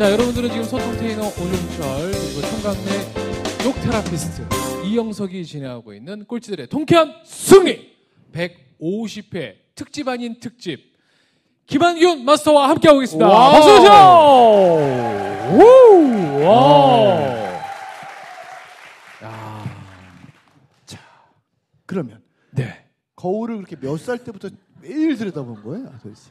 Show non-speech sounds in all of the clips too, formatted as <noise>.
자, 여러분들은 지금 소통 테이너 오종철 그리고 총각내 욕 테라피스트 이영석이 진행하고 있는 꼴찌들의 통쾌한 승리 150회 특집 아닌 특집 김한균 마스터와 함께하고 있습니다. 박수 주세요. 야. 그러면 네. 거울을 그렇게 몇 살 때부터 매일 들여다본 거예요, 도대체?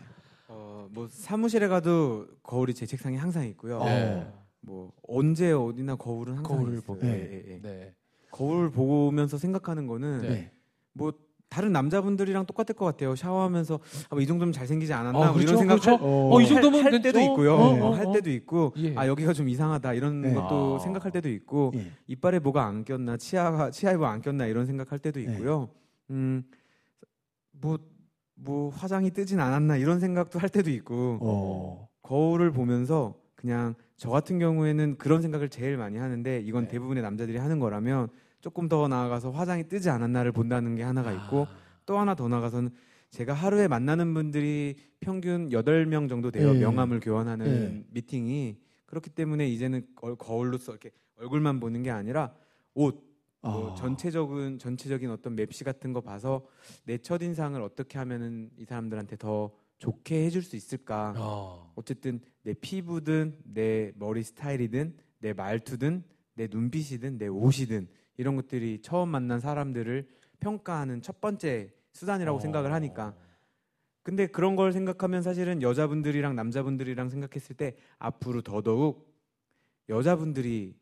어, 뭐 사무실에 가도 거울이 제 책상에 항상 있고요. 네. 뭐 언제 어디나 거울은 항상 거울을 있어요. 보고. 예, 예, 예. 네. 거울 보면서 생각하는 거는 네. 뭐 다른 남자분들이랑 똑같을 것 같아요. 샤워하면서 아, 뭐이 정도면 잘생기지 않았나 어, 뭐 그렇죠, 이런 생각 그렇죠. 어, 어, 이 할- 정도면 할, 됐- 때도 어, 있고요. 어, 어, 어, 할 어. 때도 있고 예. 아 여기가 좀 이상하다 이런 네. 것도 아. 생각할 때도 있고 예. 이빨에 뭐가 안 꼈나 치아가 치아에 뭐 안 꼈나 이런 생각할 때도 네. 있고요. 음, 음뭐 뭐 화장이 뜨진 않았나 이런 생각도 할 때도 있고 어. 거울을 보면서 그냥 저 같은 경우에는 그런 생각을 제일 많이 하는데 이건 네. 대부분의 남자들이 하는 거라면 조금 더 나아가서 화장이 뜨지 않았나를 본다는 게 하나가 있고 아. 또 하나 더 나가서는 제가 하루에 만나는 분들이 평균 8명 정도 돼요. 네. 명함을 교환하는 네. 미팅이. 그렇기 때문에 이제는 거- 거울로서 이렇게 얼굴만 보는 게 아니라 옷, 뭐 아. 전체적인 전체적인 어떤 맵시 같은 거 봐서 내 첫 인상을 어떻게 하면은 이 사람들한테 더 좋게 해줄 수 있을까. 어. 어쨌든 내 피부든 내 머리 스타일이든 내 말투든 내 눈빛이든 내 옷이든 이런 것들이 처음 만난 사람들을 평가하는 첫 번째 수단이라고 어. 생각을 하니까 근데 그런 걸 생각하면 사실은 여자분들이랑 남자분들이랑 생각했을 때 앞으로 더더욱 여자분들이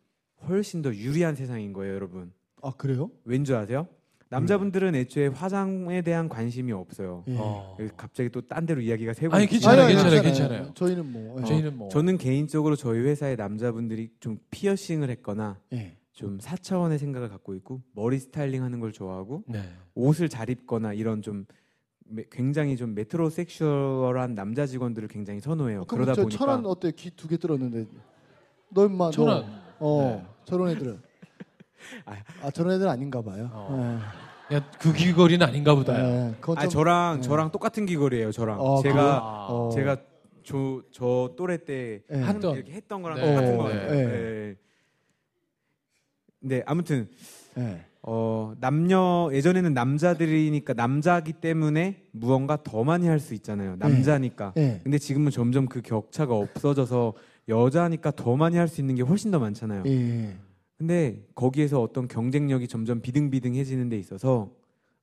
훨씬 더 유리한 세상인 거예요, 여러분. 아, 그래요? 왠줄 아세요? 남자분들은 애초에 화장에 대한 관심이 없어요. 예. 어. 갑자기 또 딴 데로 이야기가 새고 아니, 있지만 괜찮아요, 아니, 아니, 괜찮아요, 괜찮아요. 괜찮아요. 저희는 뭐. 예. 저희는 뭐 저는 개인적으로 저희 회사의 남자분들이 좀 피어싱을 했거나 예. 좀 4차원의 생각을 갖고 있고 머리 스타일링 하는 걸 좋아하고 네. 옷을 잘 입거나 이런 좀 매- 굉장히 좀 메트로 섹슈얼한 남자 직원들을 굉장히 선호해요. 그러다 저 보니까 천안 어때? 귀 두 개 들었는데. 너 임마 천안. 너. 어. 네. 저런 애들은. 아. 아, 저런 애들 아닌가 봐요. 어. 야, 그 귀걸이는 아닌가 예. 보다. 예. 그건 아 좀- 저랑 예. 저랑 똑같은 귀걸이에요. 저랑 어, 제가 그래요? 아. 어. 제가 저, 저 또래 때 예. 한- 했던. 이렇게 했던 거랑 네. 똑같은 어, 거예요. 네. 네. 네, 아무튼 예. 어, 남녀 예전에는 남자들이니까 남자기 때문에 무언가 더 많이 할 수 있잖아요. 남자니까. 예. 근데 지금은 점점 그 격차가 없어져서 여자니까 더 많이 할 수 있는 게 훨씬 더 많잖아요. 예. 근데 거기에서 어떤 경쟁력이 점점 비등비등해지는 데 있어서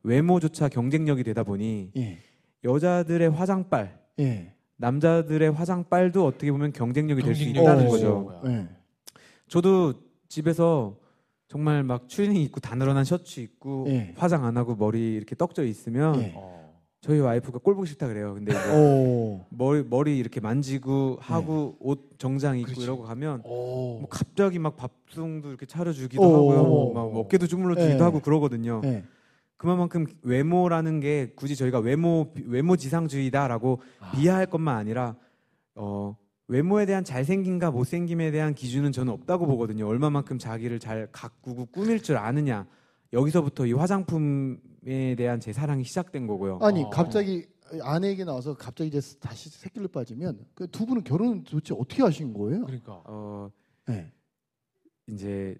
외모조차 경쟁력이 되다 보니 예. 여자들의 화장빨, 예. 남자들의 화장빨도 어떻게 보면 경쟁력이 될 수 있다는 거죠. 예. 저도 집에서 정말 막 추리닝 입고 다 늘어난 셔츠 입고 예. 화장 안 하고 머리 이렇게 떡져 있으면 예. 어. 저희 와이프가 꼴 보기 싫다 그래요. 근데. 머리 머리 이렇게 만지고 하고 옷 정장 입고 그렇지. 이러고 가면 오. 뭐 갑자기 막 밥송도 이렇게 차려주기도 오. 하고요. 막 어깨도 주물러 주기도 예. 하고 그러거든요. 예. 그만큼 외모라는 게 굳이 저희가 외모 외모 지상주의다라고 아. 비하할 것만 아니라 어 외모에 대한 잘생김과 못생김에 대한 기준은 저는 없다고 보거든요. 얼마만큼 자기를 잘 가꾸고 꾸밀 줄 아느냐. 여기서부터 이 화장품 에 대한 제 사랑이 시작된 거고요. 아니 어. 갑자기 아내 얘기 나와서 갑자기 이제 다시 새끼를 빠지면 그 두 분은 결혼은 도대체 어떻게 하신 거예요? 그러니까. 어 예. 이제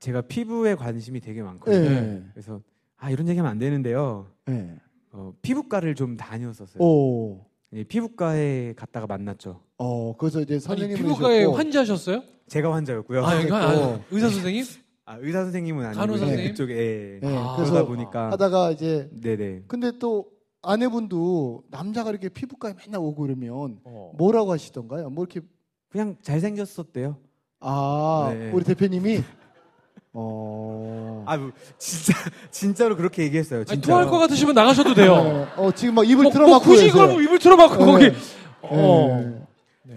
제가 피부에 관심이 되게 많거든요. 예. 네. 그래서 아 이런 얘기하면 안 되는데요. 예. 어, 피부과를 좀 다녔었어요. 오. 예, 피부과에 갔다가 만났죠. 어 그래서 이제 아니, 선생님을 피부과에 환자셨어요? 제가 환자였고요. 아, 여기 아. 의사 선생님? 아, 의사 선생님은 아니고 간호사 선생님? 그쪽에 예. 예, 아, 그래서 그러다 보니까 하다가 이제 네네. 근데 또 아내분도 남자가 이렇게 피부과에 맨날 오고 그러면 어. 뭐라고 하시던가요? 뭐 이렇게 그냥 잘생겼었대요. 아 네. 우리 대표님이 <laughs> 어. 아 뭐, 진짜 진짜로 그렇게 얘기했어요. 아니, 진짜. 토할 것 같으시면 나가셔도 돼요. 어, 어, 지금 막 입을 뭐, 틀어막고 뭐 굳이. 그걸 뭐 입을 틀어막고 네. 거기. 예. 어. 네.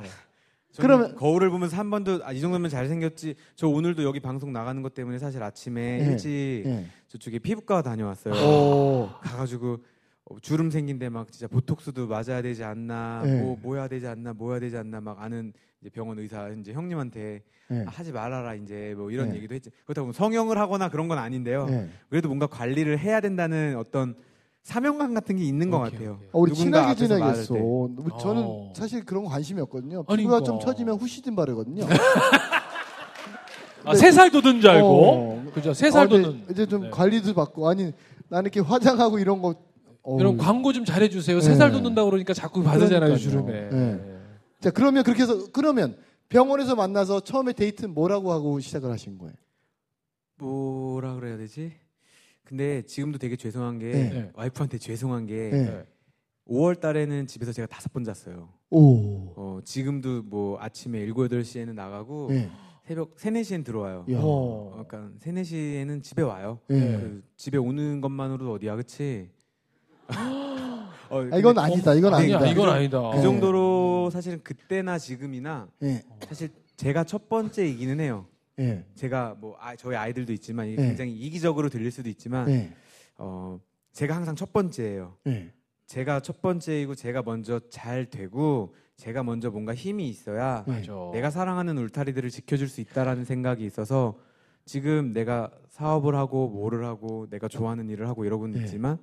그러면- 거울을 보면서 한 번도 아, 이 정도면 잘생겼지. 저 오늘도 여기 방송 나가는 것 때문에 사실 아침에 예. 일찍 예. 저쪽에 피부과 다녀왔어요. 오. 가가지고 어, 주름 생긴데 막 진짜 보톡스도 맞아야 되지 않나, 네. 뭐 뭐야 되지 않나, 뭐야 되지 않나 막 아는 이제 병원 의사 이제 형님한테 예. 아, 하지 말아라 이제 뭐 이런 네. 얘기도 했지. 그렇다고 성형을 하거나 그런 건 아닌데요. 예. 그래도 뭔가 관리를 해야 된다는 어떤 사명감 같은 게 있는 것 오케이, 같아요. 오케이. 어, 우리 친하게 지내겠어. 저는 어. 사실 그런 거 관심이 없거든요. 아니, 피부가 그러니까. 좀 처지면 후시딘 바르거든요. 아, 세살 돋은 줄 알고. 어. 그죠? 세살 어, 돋은. 이제 좀 네. 관리도 받고 아니 나는 이렇게 화장하고 이런 거 어우. 이런 광고 좀 잘해주세요. 네. 세살 돋는다 그러니까 자꾸 받으잖아요. 주름에. 네. 자 그러면 그렇게 해서 그러면 병원에서 만나서 처음에 데이트는 뭐라고 하고 시작을 하신 거예요? 뭐라 그래야 되지? 근데 지금도 되게 죄송한 게 네. 네. 와이프한테 죄송한 게 네. 5월 달에는 집에서 제가 다섯 번 잤어요. 오. 어, 지금도 뭐 아침에 7, 8시에는 나가고 네. 새벽 3, 4시엔 들어와요. 야. 어. 어, 그러니까 3, 4시에는 집에 와요. 네. 그 집에 오는 것만으로도 어디야, 그치? 어, 아, 이건 아니다. 이건 아니야, 아니다. 이건 아니다. 그 네. 정도로 사실은 그때나 지금이나 네. 사실 제가 첫 번째 이기는 해요. 네. 제가 뭐 아, 저희 아이들도 있지만 이게 네. 굉장히 이기적으로 들릴 수도 있지만 네. 어, 제가 항상 첫 번째예요. 네. 제가 첫 번째이고 제가 먼저 잘 되고 제가 먼저 뭔가 힘이 있어야 네. 맞아. 내가 사랑하는 울타리들을 지켜줄 수 있다라는 생각이 있어서 지금 내가 사업을 하고 뭐를 하고 내가 좋아하는 일을 하고 이러고는 네. 있지만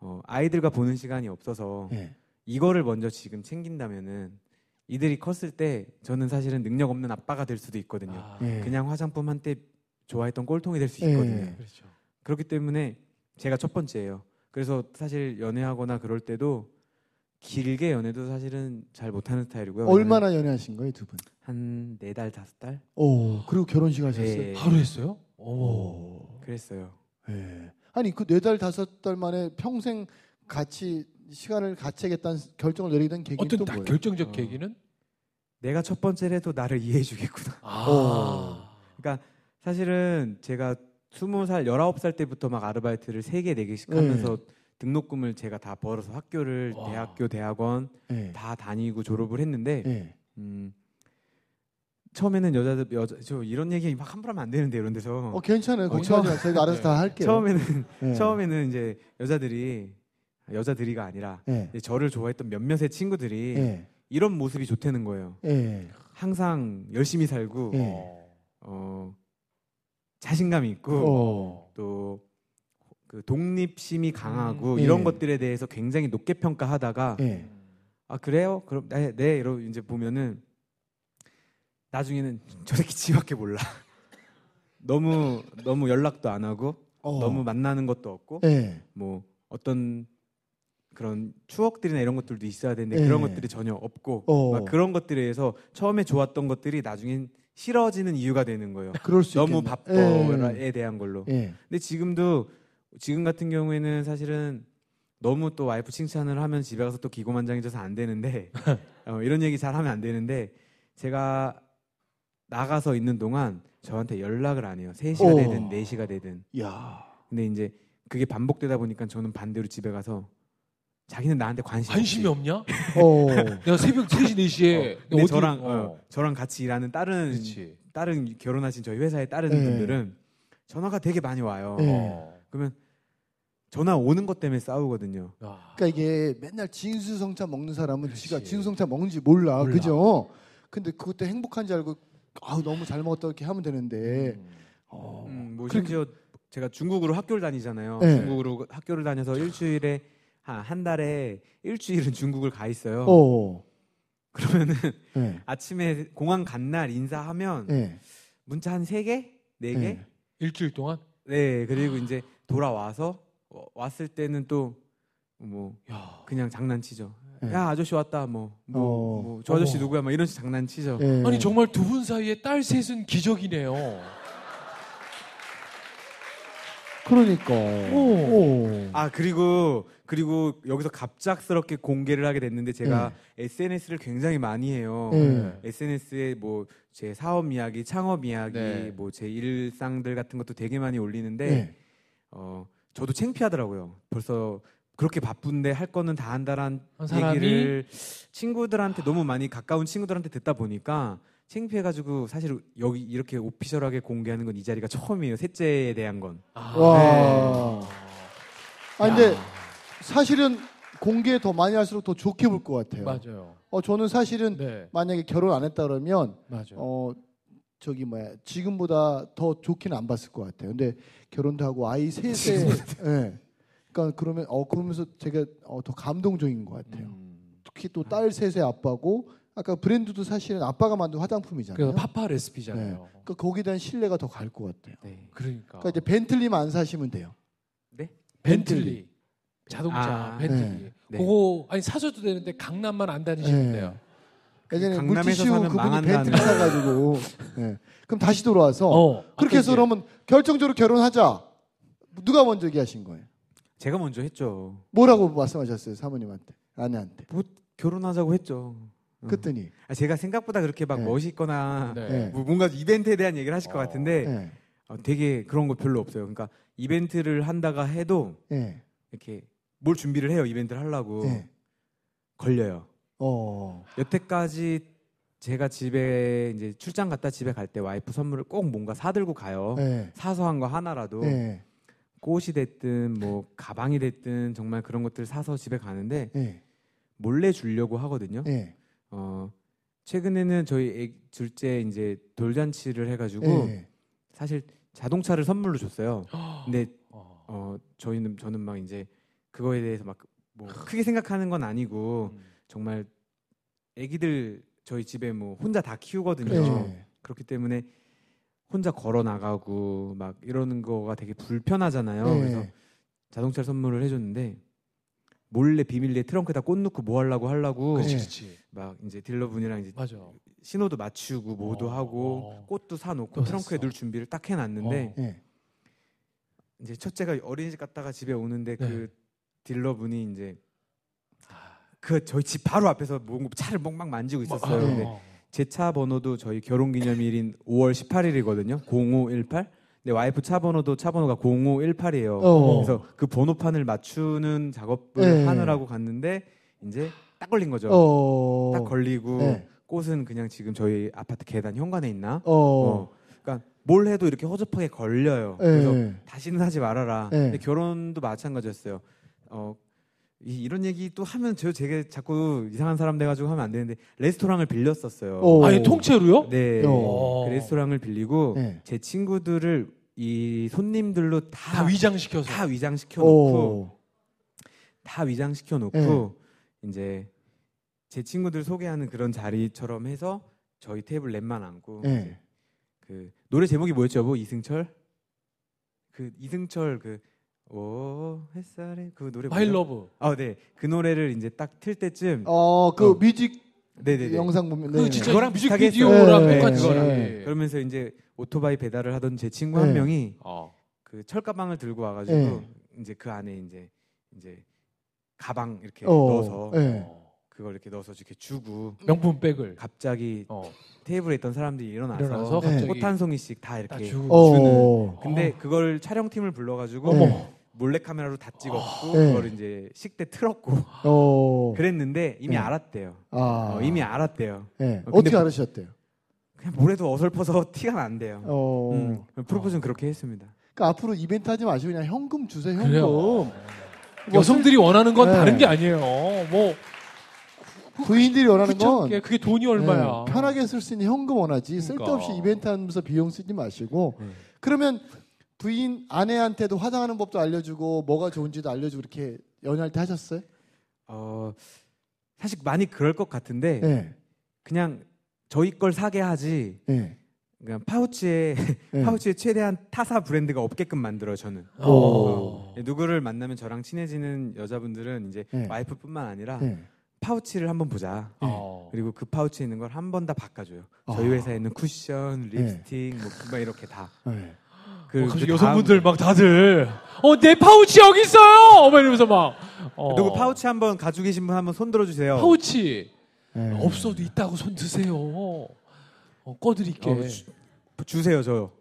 어, 아이들과 보는 시간이 없어서 네. 이거를 먼저 지금 챙긴다면은 이들이 컸을 때 저는 사실은 능력 없는 아빠가 될 수도 있거든요. 아, 네. 그냥 화장품 한때 좋아했던 꼴통이 될수 네. 있거든요. 그렇죠. 그렇기 때문에 제가 첫 번째예요. 그래서 사실 연애하거나 그럴 때도 길게 연애도 사실은 잘 못하는 스타일이고요. 얼마나 연애하신 거예요, 두 분? 한 네 달 다섯 달 오. 그리고 결혼식 하셨어요? 네. 바로 했어요? 오. 오. 그랬어요. 네. 아니 그 네 달 다섯 달 만에 평생 같이 시간을 같이 하겠다는 결정을 내리게 된 계기는 어떤 또 딱 뭐예요? 결정적 어. 계기는? 내가 첫 번째라도 나를 이해해 주겠구나. 아. 그러니까 사실은 제가 스무 살 열아홉 살 때부터 막 아르바이트를 세개네 개씩 네. 하면서 등록금을 제가 다 벌어서 학교를 와. 대학교 대학원 네. 다 다니고 졸업을 했는데 네. 음, 처음에는 여자들 여자 저 이런 얘기 막 함부로 하면 안 되는데 이런 데서 어 괜찮아요. 어, 걱정하지 마세요. 저희가 알아서 네. 다 할게요. 처음에는 네. 처음에는 이제 여자들이 여자들이,가 아니라 네. 이제 저를 좋아했던 몇몇의 친구들이 네. 이런 모습이 좋다는 거예요. 네. 항상 열심히 살고 네. 어. 어, 자신감이 있고 어. 또그 독립심이 강하고 음. 이런 네. 것들에 대해서 굉장히 높게 평가하다가 네. 아 그래요? 그럼 네, 네 이러고 이제 보면은 나중에는 <laughs> 저 새끼 지밖에 몰라. <laughs> 너무 너무 연락도 안 하고 어. 너무 만나는 것도 없고 네. 뭐 어떤 그런 추억들이나 이런 것들도 있어야 되는데 네. 그런 것들이 전혀 없고 어. 막 그런 것들에 의해서 처음에 좋았던 것들이 나중엔 싫어지는 이유가 되는 거예요. 너무 있겠네. 바빠에 대한 걸로. 예. 근데 지금도 지금 같은 경우에는 사실은 너무 또 와이프 칭찬을 하면 집에 가서 또 기고만장해져서 안 되는데 <laughs> 어, 이런 얘기 잘 하면 안 되는데 제가 나가서 있는 동안 저한테 연락을 안 해요. 3시가 오. 되든 4시가 되든. 야. 근데 이제 그게 반복되다 보니까 저는 반대로 집에 가서 자기는 나한테 관심 관심이 없지. 없냐? 어. <laughs> 내가 새벽 3시, 4시에 어, 근데 저랑 어, 저랑 같이 일하는 다른 그렇지. 다른 결혼하신 저희 회사의 다른 네. 분들은 전화가 되게 많이 와요. 네. 어. 그러면 전화 오는 것 때문에 싸우거든요. 야. 그러니까 이게 맨날 진수성찬 먹는 사람은 그렇지. 지가 진수성찬 먹는지 몰라. 몰라. 그죠? 근데 그것도 행복한 줄 알고 아우 너무 잘 먹었다 이렇게 하면 되는데. 음. 어. 음, 뭐 심지어 제가 중국으로 학교를 다니잖아요. 네. 중국으로 학교를 다녀서 일주일에 한, 한 달에 일주일은 중국을 가 있어요. 어. 그러면은 네. 아침에 공항 간 날 인사하면 네. 문자 한 세 개, 네 개. 네. 일주일 동안? 네, 그리고 이제 돌아와서 어, 왔을 때는 또뭐 야. 그냥 장난치죠. 네. 야 아저씨 왔다 뭐뭐 어. 뭐저 아저씨 어머. 누구야 막 이런 식 장난치죠. 네. 아니 정말 두 분 사이에 딸 셋은 기적이네요. 그러니까. 오. 오. 아 그리고 그리고 여기서 갑작스럽게 공개를 하게 됐는데 제가 SNS를 굉장히 많이 해요. 네. SNS에 뭐 제 사업 이야기, 창업 이야기, 네. 뭐제 일상들 같은 것도 되게 많이 올리는데 네. 어 저도 창피하더라고요. 벌써 그렇게 바쁜데 할 거는 다 한다란 얘기를 친구들한테 너무 많이 가까운 친구들한테 듣다 보니까 창피해가지고 사실 여기 이렇게 오피셜하게 공개하는 건 이 자리가 처음이에요. 셋째에 대한 건. 아, 와. 아 근데 야. 사실은 공개 더 많이 할수록 더 좋게 볼 것 같아요. 맞아요. 어 저는 사실은 네. 만약에 결혼 안 했다 그러면 맞아요. 어 저기 뭐야 지금보다 더 좋게는 안 봤을 것 같아요. 근데 결혼도 하고 아이 셋에 예. 그러니까 그러면 어 그러면서 제가 어, 더 감동적인 것 같아요. 음. 특히 또 딸 셋의 아빠고 아까 브랜드도 사실은 아빠가 만든 화장품이잖아요. 그래서 파파 레시피잖아요. 그러니까 거기에 대한 신뢰가 더 갈 것 같아요. 네. 그러니까. 그러니까 이제 벤틀리만 안 사시면 돼요. 네? 벤틀리 자동차 아, 벤틀리. 네. 그거 아니 사셔도 되는데 강남만 안 다니시면 네. 돼요. 예전에 강남에서 물티슈 그분이 벤틀리 사가지고 네. 그럼 다시 돌아와서 어. 그렇게 해서 그러면 결정적으로 결혼하자. 누가 먼저 얘기하신 거예요? 제가 먼저 했죠. 뭐라고 말씀하셨어요 사모님한테 아내한테? 결혼하자고 했죠. 음. 그랬더니 아, 제가 생각보다 그렇게 막 네. 멋있거나 네. 네. 뭐 뭔가 이벤트에 대한 얘기를 하실 것 어. 같은데 네. 어, 되게 그런 거 별로 없어요. 그러니까 이벤트를 한다가 해도 네. 이렇게 뭘 준비를 해요. 이벤트를 하려고 네. 걸려요. 어. 여태까지 제가 집에 이제 출장 갔다 집에 갈 때 와이프 선물을 꼭 뭔가 사들고 가요. 네. 사소한 거 하나라도 네. 꽃이 됐든 뭐 가방이 됐든 정말 그런 것들 사서 집에 가는데 네. 몰래 주려고 하거든요. 네. 어 최근에는 저희 애, 둘째 이제 돌잔치를 해가지고 네. 사실 자동차를 선물로 줬어요. <gasps> 근데 어. 어 저희는 저는 막 이제 그거에 대해서 막 뭐 크게 생각하는 건 아니고 음. 정말 아기들 저희 집에 뭐 혼자 다 키우거든요. 네. 그렇기 때문에 혼자 걸어 나가고 막 이러는 거가 되게 불편하잖아요. 네. 그래서 자동차 선물을 해줬는데 몰래 비밀리에 트렁크에다 꽃 넣고 뭐 하려고 하려고. 막 이제 딜러분이랑 이제 맞아. 신호도 맞추고 뭐도 어, 하고 어. 꽃도 사놓고 또 트렁크에. 넣을 준비를 딱 해놨는데 어. 네. 이제 첫째가 어린이집 갔다가 집에 오는데 네. 그 딜러분이 이제 아. 그 저희 집 바로 앞에서 뭔가 차를 막 만지고 있었어요. 아, 근데 어. 제차 번호도 저희 결혼기념일인 5월 18일이거든요. 0518. 근데 와이프 차 번호도 차 번호가 0518이에요. 어. 그래서 그 번호판을 맞추는 작업을 네. 하느라고 갔는데 이제 딱 걸린 거죠. 어. 딱 걸리고 네. 꽃은 그냥 지금 저희 아파트 계단 현관에 있나? 어. 어. 그러니까 뭘 해도 이렇게 허접하게 걸려요. 네. 그래서 다시는 하지 말아라. 네. 근데 결혼도 마찬가지였어요. 어, 이, 이런 얘기 또 하면 저 제가 자꾸 이상한 사람 돼가지고 하면 안 되는데 레스토랑을 빌렸었어요. 어. 아니 통째로요? 네. 어. 그 레스토랑을 빌리고 네. 제 친구들을 이 손님들로 다 다, 위장시켜서. 다 위장시켜 놓고 어. 다 위장시켜 놓고 네. 이제 제 친구들 소개하는 그런 자리처럼 해서 저희 테이블 랩만 앉고 네. 그 노래 제목이 뭐였죠, 여보? 이승철? 그 이승철 그 오 햇살에 그 노래 My? Love. 아, 네. 그 노래를 이제 딱 틀 때쯤 어, 그 어. 뮤직 네, 네, 네. 영상 보면 그 네. 진짜 그거랑 뮤직비디오랑 비슷하게 똑같이. 했어요. 네. 그러면서 이제 오토바이 배달을 하던 제 친구 한 네. 명이 어. 그 철가방을 들고 와가지고 네. 이제 그 안에 이제 이제 가방 이렇게 어. 넣어서 네. 어. 그걸 이렇게 넣어서 이렇게 주고 명품 백을. 갑자기 어. 테이블에 있던 사람들이 일어나서, 일어나서 네. 갑자기 꽃한 송이씩 다딱 이렇게 주고. 어. 근데 어. 그걸 촬영팀을 불러가지고 네. 몰래 카메라로 다 찍었고 네. 그걸 이제 식대 틀었고 어. 그랬는데 이미 네. 알았대요. 아. 어, 이미 알았대요. 네. 어, 어떻게 뭐- 알으셨대요? 그냥 뭐래도 어설퍼서 <laughs> 티가 난대요. 어. 음, 프로포즈는 그렇게 했습니다. 그러니까 앞으로 이벤트 하지 마시고 그냥 현금 주세요. 현금. 그래요. 뭐 여성들이 원하는 건 네. 다른 게 아니에요. 뭐 부인들이 원하는 건 그게 돈이 얼마야? 네, 편하게 쓸 수 있는 현금 원하지 그러니까. 쓸데없이 이벤트 하면서 비용 쓰지 마시고 네. 그러면 부인 아내한테도 화장하는 법도 알려주고 뭐가 좋은지도 알려주고 이렇게 연애할 때 하셨어요? 어, 사실 많이 그럴 것 같은데 네. 그냥 저희 걸 사게 하지 네. 그냥 파우치에 네. 파우치에 최대한 타사 브랜드가 없게끔 만들어요 저는. 어. 어, 누구를 만나면 저랑 친해지는 여자분들은 이제 네. 와이프뿐만 아니라 네. 파우치를 한번 보자. 어. 그리고 그 파우치에 있는 걸 한 번 다 바꿔줘요. 아. 저희 회사에 있는 쿠션, 립스틱, 뭐, 막 이렇게 다. 네. 그, 어, 갑자기 그 여성분들 막 다들 어 내 파우치 여기 있어요. 막 이러면서 막 어. 누구 파우치 한번 가지고 계신 분 한번 손 들어주세요. 파우치 네. 없어도 있다고 손 드세요. 어, 꺼드릴게. 어, 주, 주세요 저.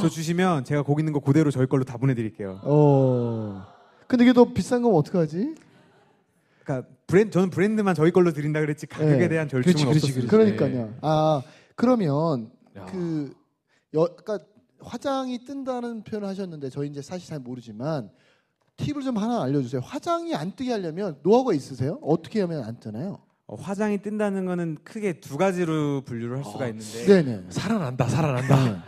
저 주시면 제가 거기 있는 거 그대로 저희 걸로 다 보내드릴게요. 어. 근데 이게 더 비싼 거면 어떡하지? 그러니까 브랜드 저는 브랜드만 저희 걸로 드린다 그랬지 가격에 네. 대한 절충은 그렇지, 그렇지, 없었어요. 그렇지. 그러니까요. 아 그러면 야. 그 여, 아까 화장이 뜬다는 표현을 하셨는데 저희 이제 사실 잘 모르지만 팁을 좀 하나 알려주세요. 화장이 안 뜨게 하려면 노하우가 있으세요? 어떻게 하면 안 뜨나요? 어, 화장이 뜬다는 거는 크게 두 가지로 분류를 할 수가 어. 있는데 네네. 살아난다, 살아난다. 네.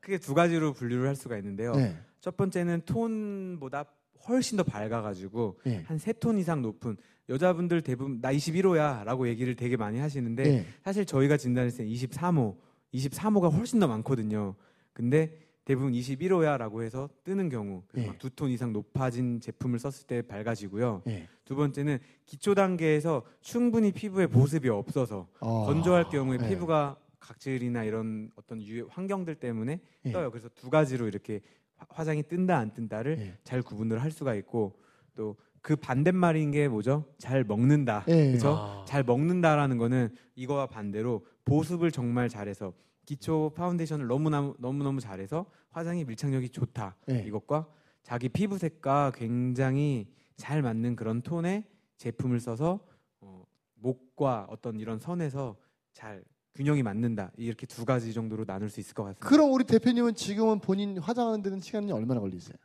크게 두 가지로 분류를 할 수가 있는데요. 네. 첫 번째는 톤보다 훨씬 더 밝아가지고 예. 한세 톤 이상 높은 여자분들 대부분 나 21호야라고 얘기를 되게 많이 하시는데 예. 사실 저희가 진단했을 때 23호, 23호가 훨씬 더 많거든요. 근데 대부분 21호야라고 해서 뜨는 경우 예. 두톤 이상 높아진 제품을 썼을 때 밝아지고요. 예. 두 번째는 기초 단계에서 충분히 피부에 보습이 없어서 아. 건조할 경우에 예. 피부가 각질이나 이런 어떤 유, 환경들 때문에 예. 떠요. 그래서 두 가지로 이렇게 화- 화장이 뜬다 안 뜬다를 예. 잘 구분을 할 수가 있고 또 그 반대말인 게 뭐죠? 잘 먹는다. 예. 그렇죠? 아. 잘 먹는다라는 거는 이거와 반대로 보습을 정말 잘해서 기초 파운데이션을 너무나 너무너무 잘해서 화장이 밀착력이 좋다. 예. 이것과 자기 피부색과 굉장히 잘 맞는 그런 톤의 제품을 써서 어, 목과 어떤 이런 선에서 잘 균형이 맞는다. 이렇게 두 가지 정도로 나눌 수 있을 것 같습니다. 그럼 우리 대표님은 지금은 본인 화장하는 데는 시간이 얼마나 걸리세요?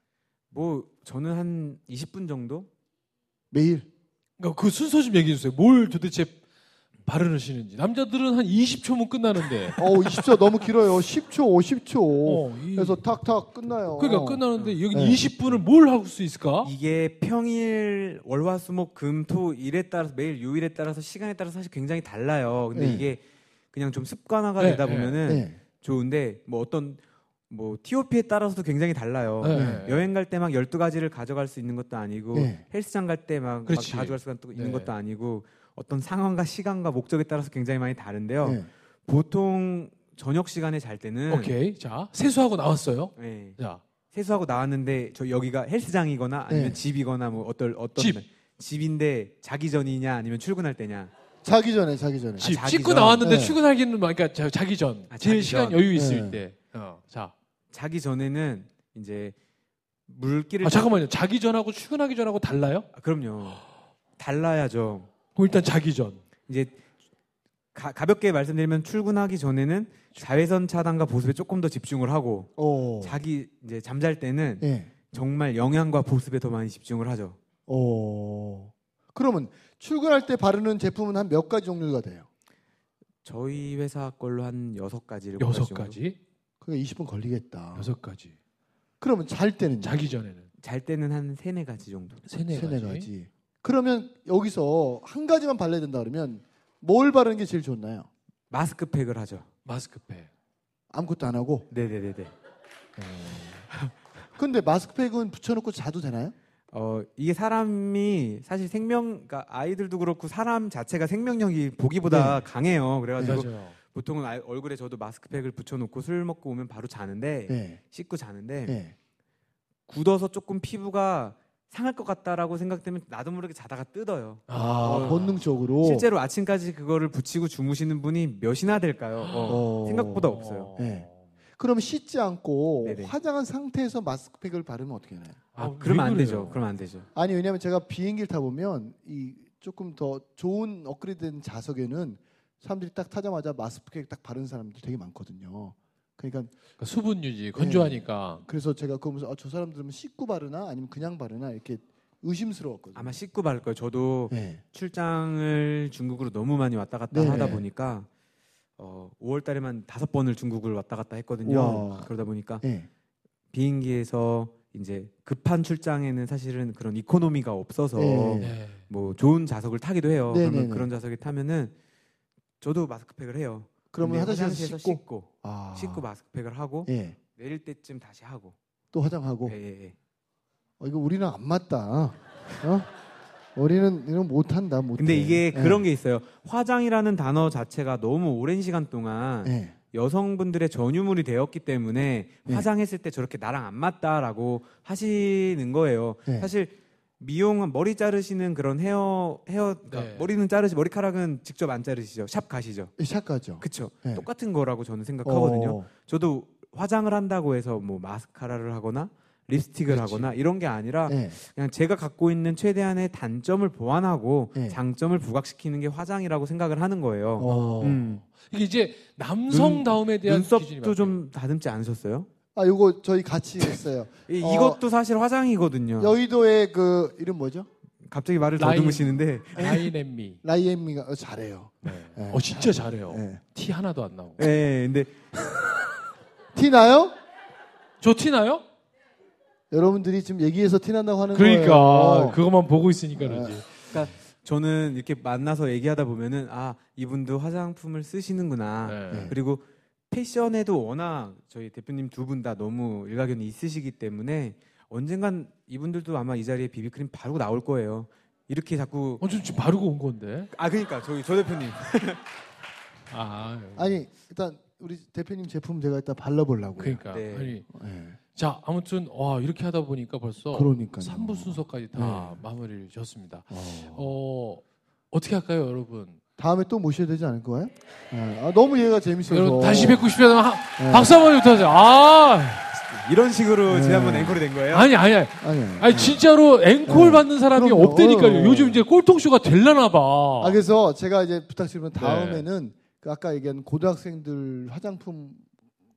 뭐 저는 한 20분 정도 매일? 그 순서 좀 얘기해 주세요. 뭘 도대체 바르시는지. 남자들은 한 20초면 끝나는데. <laughs> 어, 20초 너무 길어요. 10초, 50초. 어, 이- 그래서 탁탁 끝나요. 그러니까 끝나는데 여기 네. 20분을 뭘할수 있을까? 이게 평일 월화수목 금토 일에 따라서 매일 요일에 따라서 시간에 따라서 사실 굉장히 달라요. 근데 네. 이게 그냥 좀 습관화가 네, 되다 네. 보면은 네. 좋은데 뭐 어떤 뭐 TOP에 따라서도 굉장히 달라요. 네. 여행 갈 때막 12가지를 가져갈 수 있는 것도 아니고 네. 헬스장 갈 때 막. 가져갈 수 있는 네. 것도 아니고 어떤 상황과 시간과 목적에 따라서 굉장히 많이 다른데요. 네. 보통 저녁 시간에 잘 때는 오케이. 자, 세수하고 나왔어요. 네. 자, 세수하고 나왔는데 저 여기가 헬스장이거나 아니면 네. 집이거나 뭐 어떤 어떤 집. 집인데 자기 전이냐 아니면 출근할 때냐 자기 전에, 자기 전에. 집 자기 씻고 전. 나왔는데 네. 출근하기는 뭐, 그러니까 자- 자기 전. 아, 제일 자기 시간 전. 여유 있을 네. 때. 어, 자. 자기 전에는 이제 물기를 아, 잠깐만요. 자기 전하고 출근하기 전하고 달라요? 아, 그럼요 달라야죠 그럼 일단 자기 전. 이제 가, 가볍게 말씀드리면 출근하기 전에는 자외선 차단과 보습에 조금 더 집중을 하고 어. 자기 이제 잠잘 때는 예. 정말 영양과 보습에 더 많이 집중을 하죠. 어. 그러면 출근할 때 바르는 제품은 한 몇 가지 종류가 돼요? 저희 회사 걸로 한 여섯 가지를 여섯 가지. 그게 20분 걸리겠다. 여섯 가지. 그러면 잘 때는 자기 전에는 잘 때는 한 세네 가지 정도. 세네 가지. 그러면 여기서 한 가지만 발라야 된다 그러면 뭘 바르는 게 제일 좋나요? 마스크팩을 하죠. 마스크팩. 아무것도 안 하고. 네네네네. 근데 마스크팩은 붙여놓고 자도 되나요? 어 이게 사람이 사실 생명, 그러니까 아이들도 그렇고 사람 자체가 생명력이 보기보다 강해요. 그래가지고 맞아요. 보통은 아이- 얼굴에 저도 마스크팩을 붙여놓고 술 먹고 오면 바로 자는데 네. 씻고 자는데 네. 굳어서 조금 피부가 상할 것 같다라고 생각되면 나도 모르게 자다가 뜯어요. 아, 아, 본능적으로. 실제로 아침까지 그거를 붙이고 주무시는 분이 몇이나 될까요? 어, 어. 생각보다 없어요. 네. 그럼 씻지 않고 네네. 화장한 상태에서 마스크팩을 바르면 어떻게 되나요? 아, 아, 그러면 왜 안? 되죠. 그러면 안 되죠. 아니 왜냐면 제가 비행기를 타 보면 이 조금 더 좋은 업그레이드된 좌석에는 사람들이 딱 타자마자 마스크팩 딱 바른 사람들 되게 많거든요. 그러니까 그러니까 수분 유지, 건조하니까. 그래서 제가 그러면서 아, 저 사람들은 씻고 바르나 아니면 그냥 바르나 이렇게 의심스러웠거든요. 아마 씻고 바를 거예요. 저도 네. 출장을 중국으로 너무 많이 왔다 갔다 네. 하다 보니까 어, 5월 달에만 다섯 번을 중국을 왔다 갔다 했거든요. 우와. 그러다 보니까 네. 비행기에서 이제 급한 출장에는 사실은 그런 이코노미가 없어서 네. 네. 뭐 좋은 좌석을 타기도 해요. 네, 그러면 네, 네. 그런 좌석에 타면은 저도 마스크팩을 해요. 그러면 근데 화장실에서 씻고, 씻고 아. 씻고 마스크팩을 하고 예. 내릴 때쯤 다시 하고. 또 화장하고 예, 예, 예. 어, 이거 우리는 안 맞다. 어? 우리는 이런 못한다. 못해. 근데 이게 예. 그런 게 있어요. 화장이라는 단어 자체가 너무 오랜 시간 동안 예. 여성분들의 전유물이 되었기 때문에 네. 화장했을 때 저렇게 나랑 안 맞다라고 하시는 거예요. 네. 사실 미용은 머리 자르시는 그런 헤어 헤어 그러니까 네. 머리는 자르시 머리카락은 직접 안 자르시죠. 샵 가시죠. 샷가죠. 그쵸? 네. 똑같은 거라고 저는 생각하거든요. 어. 저도 화장을 한다고 해서 뭐 마스카라를 하거나 립스틱을 그렇지. 하거나 이런 게 아니라 예. 그냥 제가 갖고 있는 최대한의 단점을 보완하고 네. 장점을 부각시키는 게 화장이라고 생각을 하는 거예요. 어. 음. 이게 이제 남성다움에 대한 기준이 눈썹도 많아요. 좀 다듬지 않으셨어요? 아, 요거 저희 같이 했어요. <laughs> 이, 어. 이것도 사실 화장이거든요. 여의도의 그 이름 뭐죠? 갑자기 말을 라인. 더듬으시는데 라인앤미. <laughs> 라이엠미가 어, 잘해요. 네. 네. 어 진짜 잘해요. 예. 티 하나도 안 나오고. 네, 근데 <laughs> 티 나요? 저 티 나요? 여러분들이 지금 얘기해서 티 난다고 하는 그러니까 거예요. 그것만 보고 있으니까 그러지. 저는 이렇게 만나서 얘기하다 보면은 아 이분도 화장품을 쓰시는구나. 네. 그리고 패션에도 워낙 저희 대표님 두 분 다 너무 일가견이 있으시기 때문에 언젠간 이분들도 아마 이 자리에 비비크림 바르고 나올 거예요. 이렇게 자꾸 어, 저 지금 바르고 온 건데. 아 그러니까 저희 저 대표님 아, <laughs> 아니 일단 우리 대표님 제품 제가 일단 발라보려고요. 그러니까. 네. 아니, 네. 자, 아무튼 와 이렇게 하다 보니까 벌써 그러니까요. 3부 순서까지 다 마무리를 지었습니다. 어. 어, 어떻게 할까요, 여러분? 다음에 또 모셔야 되지 않을 거예요? 네. 아, 너무 얘가 재밌어서. 여러분 다시 뵙고 싶다면 하- 네. 박수 한번 부탁드려요. 아, 이런 식으로 네. 지난번 앵콜이 된 거예요. 아니 아니 아니. 아니, 아니 진짜로 앵콜 네. 받는 사람이 그럼요. 없다니까요. 어. 요즘 이제 꼴통쇼가 될라나 봐. 아 그래서 제가 이제 부탁드리면 네. 다음에는 그 아까 얘기한 고등학생들 화장품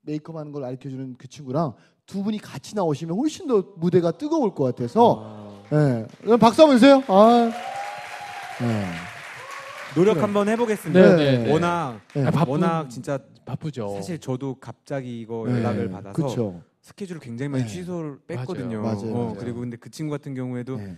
메이크업 하는 걸 가르쳐 주는 그 친구랑 두 분이 같이 나오시면 훨씬 더 무대가 뜨거울 것 같아서 예. 그럼 박수 한번 주세요. 아. 네. 노력 그래. 한번 네, 해보겠습니다. 네, 네. 워낙 네. 아, 바쁜- 워낙 진짜 바쁘죠. 사실 저도 갑자기 이거 네. 연락을 받아서 그쵸. 스케줄을 굉장히 많이 네. 취소를 뺐거든요. 맞아요. 어, 맞아요. 그리고 근데 그 친구 같은 경우에도 네.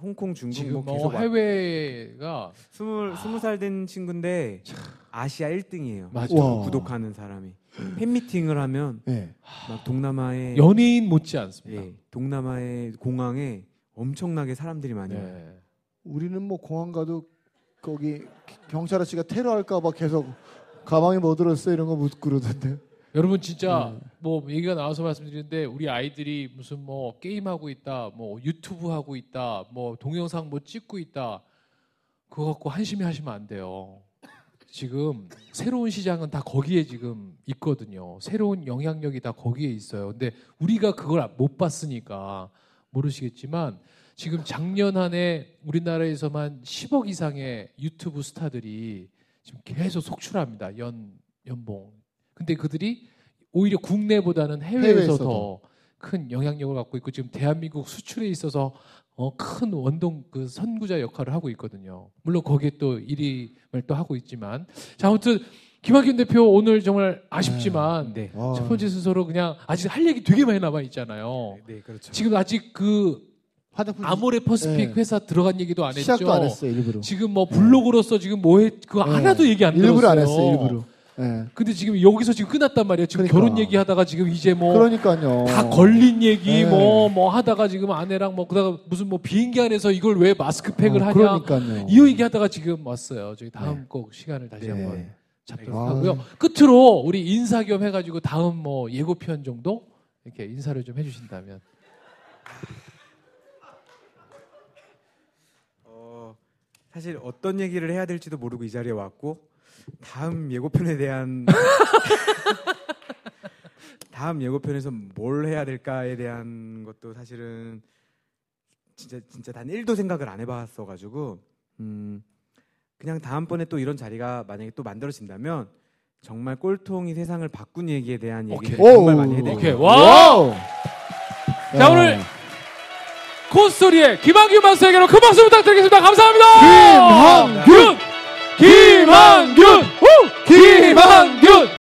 홍콩, 중국 지금 뭐 뭐 계속 와- 해외가 스물 스무 살 된 친구인데 아시아 1등이에요. 맞아. 와. 구독하는 사람이 팬 미팅을 하면 네. 막 동남아의 연예인 못지 않습니다. 예, 동남아의 공항에 엄청나게 사람들이 많이 와요. 네. 우리는 뭐 공항 가도 거기 경찰 아저씨가 테러할까봐 계속 가방에 뭐 들었어 이런 거 묻고 그러던데. 여러분 진짜 네. 뭐 얘기가 나와서 말씀드리는데 우리 아이들이 무슨 뭐 게임 하고 있다, 뭐 유튜브 하고 있다, 뭐 동영상 뭐 찍고 있다, 그거 갖고 한심히 하시면 안 돼요. 지금 새로운 시장은 다 거기에 지금 있거든요. 새로운 영향력이 다 거기에 있어요. 근데 우리가 그걸 못 봤으니까 모르시겠지만 지금 작년 한 해 우리나라에서만 10억 이상의 유튜브 스타들이 지금 계속 속출합니다. 연 연봉. 근데 그들이 오히려 국내보다는 해외에서. 더 큰 영향력을 갖고 있고 지금 대한민국 수출에 있어서 어, 큰 원동 그 선구자 역할을 하고 있거든요. 물론 거기에 또 1위를 또 하고 있지만 자 아무튼 김학균 대표 오늘 정말 아쉽지만 네. 와. 첫 번째 순서로 그냥 아직 할 얘기 되게 많이 남아 있잖아요. 네, 그렇죠. 지금 아직 그 화장품 아모레 퍼스픽 네. 회사 들어간 얘기도 안 했죠. 시작도 안 했어요 일부러. 지금 뭐 블로그로서 지금 뭐해 그거 네. 하나도 얘기 안 들었어요. 일부러 안 했어요 일부러. 네. 근데 지금 여기서 지금 끝났단 말이에요. 지금 그러니까. 결혼 얘기하다가 지금 이제 뭐 그러니까요. 다 걸린 얘기 네. 뭐뭐 하다가 지금 아내랑 뭐 그다가 무슨 뭐 비행기 안에서 이걸 왜 마스크팩을 어, 하냐 그러니까요. 이 얘기 하다가 지금 왔어요. 저희 다음 네. 꼭 시간을 다시 네. 한번 잡도록 아. 하고요. 끝으로 우리 인사 겸 해가지고 다음 뭐 예고편 정도 이렇게 인사를 좀 해주신다면 어, 사실 어떤 얘기를 해야 될지도 모르고 이 자리에 왔고 다음 예고편에 대한 <laughs> 다음 예고편에서 뭘 해야 될까에 대한 것도 사실은 진짜 진짜 단 1도 생각을 안 해봤어 가지고 음 그냥 다음번에 또 이런 자리가 만약에 또 만들어진다면 정말 꼴통이 세상을 바꾼 얘기에 대한 얘기를 오케이. 정말 많이 해야 될 오케이. 와우! 자, 야. 오늘 코스토리의 김한균 마스터에게로 큰 박수 부탁드리겠습니다. 감사합니다. 김한균! 김한균! 후! 김한균!